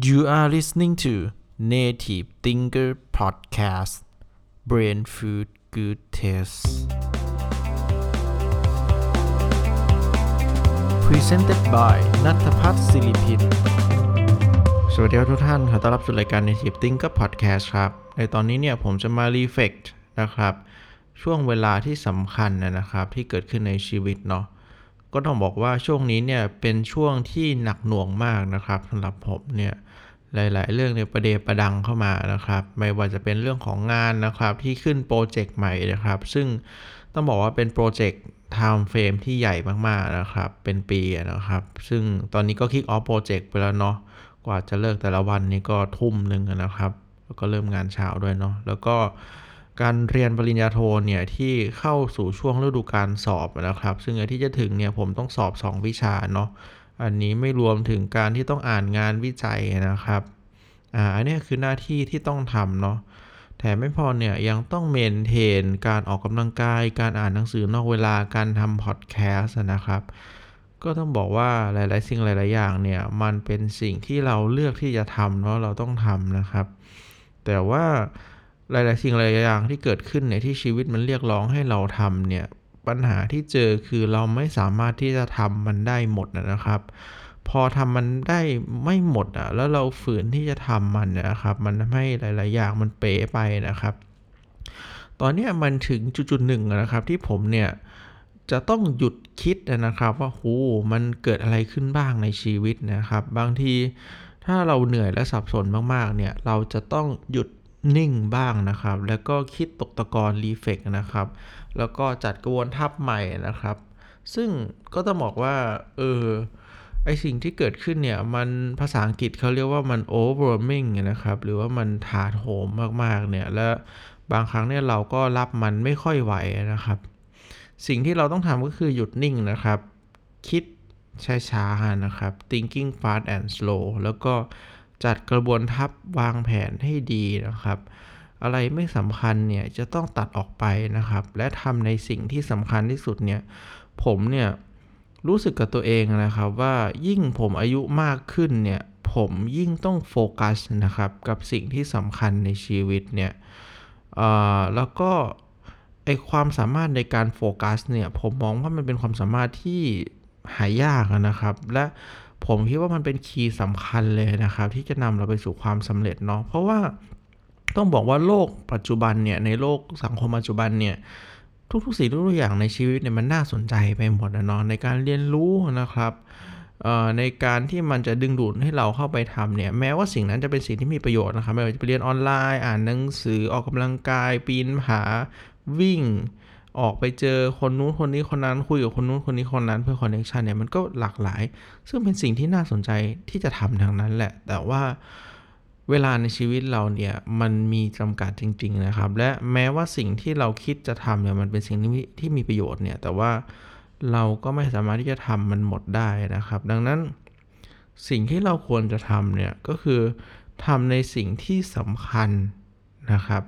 You are listening to Native Thinker Podcast Brain Food Good Taste Presented by นัทพัฒน์ศิริพินสวัสดีครับทุกท่านขอต้อนรับสู่รายการ Native Thinker Podcast ครับ ในตอนนี้เนี่ยผมจะมา reflect นะครับ ช่วงเวลาที่สำคัญนะครับ ที่เกิดขึ้นในชีวิตเนาะ ก็ต้องบอกว่าช่วงนี้เนี่ยเป็นช่วงที่หนักหน่วงมากนะครับสำหรับผมเนี่ยหลาย ๆ เรื่องเนี่ยประเดประดังเข้ามานะครับ ไม่ว่าจะเป็นเรื่องของงานนะครับที่ขึ้นโปรเจกต์ใหม่นะครับ ซึ่งต้องบอกว่าเป็นโปรเจกต์ time frame ที่ใหญ่มาก ๆ นะครับ เป็นปีนะครับ ซึ่งตอนนี้ก็คิกออฟโปรเจกต์ไปแล้วเนาะกว่าจะเลิกแต่ละวันนี้ก็ทุ่มหนึ่งนะครับ แล้วก็เริ่มงานเช้าด้วยเนาะแล้วก็ การเรียนปริญญาโทเนี่ยที่เข้าสู่ช่วงฤดูการสอบนะครับ ซึ่งที่จะถึงเนี่ยผมต้องสอบ 2 วิชาเนาะอันนี้ไม่รวมถึงการที่ต้องอ่านงานวิจัยนะครับอ่าอันนี้คือหน้าที่ที่ต้องทำเนาะแถมไม่พอเนี่ยยังต้องเมนเทนการออกกำลังกาย การอ่านหนังสือนอกเวลาการทำพอดแคสต์นะครับ ก็ต้องบอกว่าหลาย ๆ สิ่งหลาย ๆ อย่างเนี่ยมันเป็นสิ่งที่เราเลือกที่จะทำเนาะเราต้องทำนะครับ แต่ว่า หลาย ๆ สิ่งหลายๆอย่างที่เกิดขึ้นเนี่ยที่ชีวิตมันเรียกร้องให้เราทำเนี่ยปัญหาที่เจอคือเราไม่สามารถที่จะทำมันได้หมดนะครับ พอทำมันได้ไม่หมดอะแล้วเราฝืนที่จะทำมันนะครับ มันทำให้หลาย ๆ อย่างมันเป๋ไปนะครับ ตอนนี้มันถึงจุดๆหนึ่งนะครับที่ผมเนี่ยจะต้องหยุดคิดนะครับว่าโหมันเกิดอะไรขึ้นบ้างในชีวิตนะครับ บางทีถ้าเราเหนื่อยและสับสนมาก ๆ เนี่ย เราจะต้องหยุด นิ่งบ้างนะครับ แล้วก็คิดตกตะกอนรีเฟกนะครับ แล้วก็จัดกระบวนทัพใหม่นะครับ ซึ่งก็ต้องบอกว่า เออ ไอสิ่งที่เกิดขึ้นเนี่ย มันภาษาอังกฤษเขาเรียกว่ามัน overwhelming นะครับ หรือว่ามันถาโถมมากๆ เนี่ย และบางครั้งเนี่ยเราก็รับมันไม่ค่อยไหวนะครับ สิ่งที่เราต้องทำก็คือหยุดนิ่งนะครับ คิดช้าๆนะครับ thinking fast and slow แล้วก็ จัดกระบวนทัพวางแผนให้ดีนะครับ อะไรไม่สำคัญเนี่ยจะต้องตัดออกไปนะครับ และทำในสิ่งที่สำคัญที่สุดเนี่ย ผมเนี่ยรู้สึกกับตัวเองนะครับว่ายิ่งผมอายุมากขึ้นเนี่ยผมยิ่งต้องโฟกัสนะครับกับสิ่งที่สำคัญในชีวิตเนี่ยแล้วก็ไอความสามารถในการโฟกัสเนี่ยผมมองว่ามันเป็นความสามารถที่หายากนะครับ และ ผมคิดว่ามันเป็นคีย์สำคัญเลยนะครับ ที่จะนำเราไปสู่ความสำเร็จเนาะเพราะว่าต้องบอกว่าโลกปัจจุบันเนี่ยในโลกสังคมปัจจุบันเนี่ยทุกๆสิ่งทุกๆอย่างในชีวิตเนี่ยมันน่าสนใจไปหมดนะเนาะในการเรียนรู้นะครับในการที่มันจะดึงดูดให้เราเข้าไปทำเนี่ยแม้ว่าสิ่งนั้นจะเป็นสิ่งที่มีประโยชน์นะครับไม่ว่าจะไปเรียนออนไลน์ อ่านหนังสือออกกำลังกายปีนผาวิ่ง ออกไปเจอคนนู้นคนนี้คนนั้นคุยกับคนนู้นคนนี้คนนั้นเพื่อคอนเนคชันเนี่ยมันก็หลากหลาย ซึ่งเป็นสิ่งที่น่าสนใจที่จะทำทางนั้นแหละ แต่ว่าเวลาในชีวิตเราเนี่ยมันมีจำกัดจริง ๆนะครับ และแม้ว่าสิ่งที่เราคิดจะทำเนี่ยมันเป็นสิ่งที่ที่มีประโยชน์เนี่ยแต่ว่าเราก็ไม่สามารถที่จะทำมันหมดได้นะครับ ดังนั้นสิ่งที่เราควรจะทำเนี่ยก็คือทำในสิ่งที่สำคัญนะครับ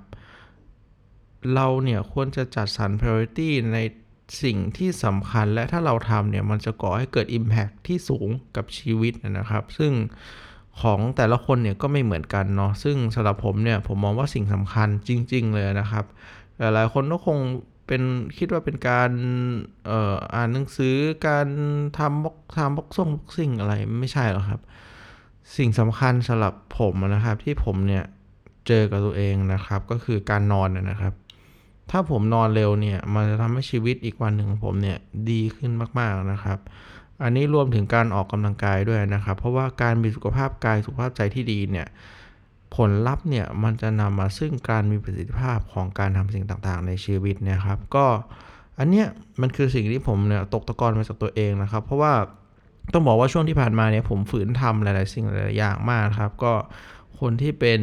เราเนี่ยควรจะจัดสรร priority ในสิ่งที่สำคัญและถ้าเราทำเนี่ยมันจะก่อให้เกิด Impact ที่สูงกับชีวิตนะครับ ซึ่งของแต่ละคนเนี่ยก็ไม่เหมือนกันเนาะซึ่งสำหรับผมเนี่ยผมมองว่าสิ่งสำคัญจริง ๆ เลยนะครับ หลายคนก็คงเป็นคิดว่าเป็นการอออ่านหนังสือการทำบ็อกทำบ็อกซ่งบ็อกซิ่งอะไรไม่ใช่หรอกครับ สิ่งสำคัญสำหรับผมนะครับที่ผมเนี่ยเจอกับตัวเองนะครับ ก็คือการนอนนะครับ ถ้าผมนอนเร็วเนี่ย มันจะทำให้ชีวิตอีกวันหนึ่งของผมเนี่ยดีขึ้นมากๆนะครับ อันนี้รวมถึงการออกกำลังกายด้วยนะครับ เพราะว่าการมีสุขภาพกายสุขภาพใจที่ดีเนี่ยผลลัพธ์เนี่ยมันจะนำมาซึ่งการมีประสิทธิภาพของการทำสิ่งต่างๆ ในชีวิตนะครับ ก็อันเนี้ยมันคือสิ่งที่ผมเนี่ยตกตะกอนมาจากตัวเองนะครับ เพราะว่าต้องบอกว่าช่วงที่ผ่านมาเนี่ยผมฝืนทำหลายๆ สิ่งหลายๆอย่างมากครับ ก็ คนที่เป็น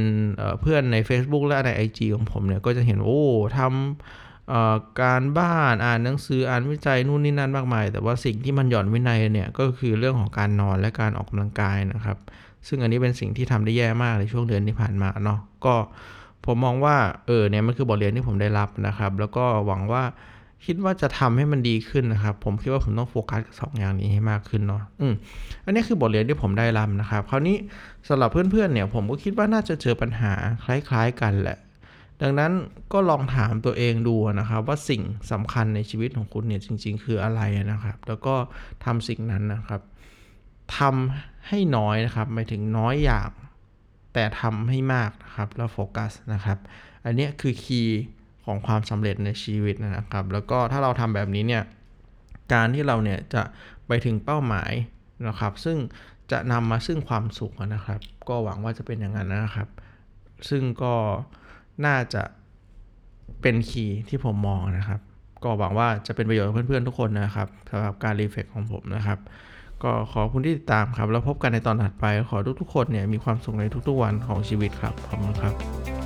เพื่อนใน Facebook และใน IG ของผมเนี่ยก็จะเห็นโอ้ทำการบ้านอ่านหนังสืออ่านวิจัยนู่นนี่นั่นมากมาย แต่ว่าสิ่งที่มันหย่อนวินัยเนี่ยก็คือเรื่องของการนอนและการออกกำลังกายนะครับ ซึ่งอันนี้เป็นสิ่งที่ทำได้แย่มากในช่วงเดือนที่ผ่านมาเนาะก็ผมมองว่าเออเนี่ยมันคือบทเรียนที่ผมได้รับนะครับ แล้วก็หวังว่า คิดว่าจะทำให้มันดีขึ้นนะครับ ผมคิดว่าผมต้องโฟกัสกับสองอย่างนี้ให้มากขึ้นเนาะอืมอันนี้คือบทเรียนที่ผมได้รับนะครับ คราวนี้สำหรับเพื่อนๆเนี่ย ผมก็คิดว่าน่าจะเจอปัญหาคล้ายๆกันแหละ ดังนั้นก็ลองถามตัวเองดูนะครับ ว่าสิ่งสำคัญในชีวิตของคุณเนี่ยจริง ๆ คืออะไรนะครับ แล้วก็ทำสิ่งนั้นนะครับทำให้น้อยนะครับหมายถึงน้อยอย่าง แต่ทำให้มากนะครับแล้วโฟกัสนะครับ อันนี้คือคีย์ ของความสำเร็จในชีวิตนะครับ แล้วก็ถ้าเราทำแบบนี้เนี่ยการที่เราเนี่ยจะไปถึงเป้าหมายนะครับ ซึ่งจะนำมาซึ่งความสุขนะครับ ก็หวังว่าจะเป็นอย่างนั้นนะครับ ซึ่งก็น่าจะเป็นคีย์ที่ผมมองนะครับ ก็หวังว่าจะเป็นประโยชน์เพื่อนๆทุกคนนะครับสำหรับการรีเฟกของผมนะครับ ก็ขอบคุณที่ติดตามครับ แล้วพบกันในตอนถัดไป ขอทุกๆคนเนี่ยมีความสุขในทุกๆวันของชีวิตครับขอบคุณครับ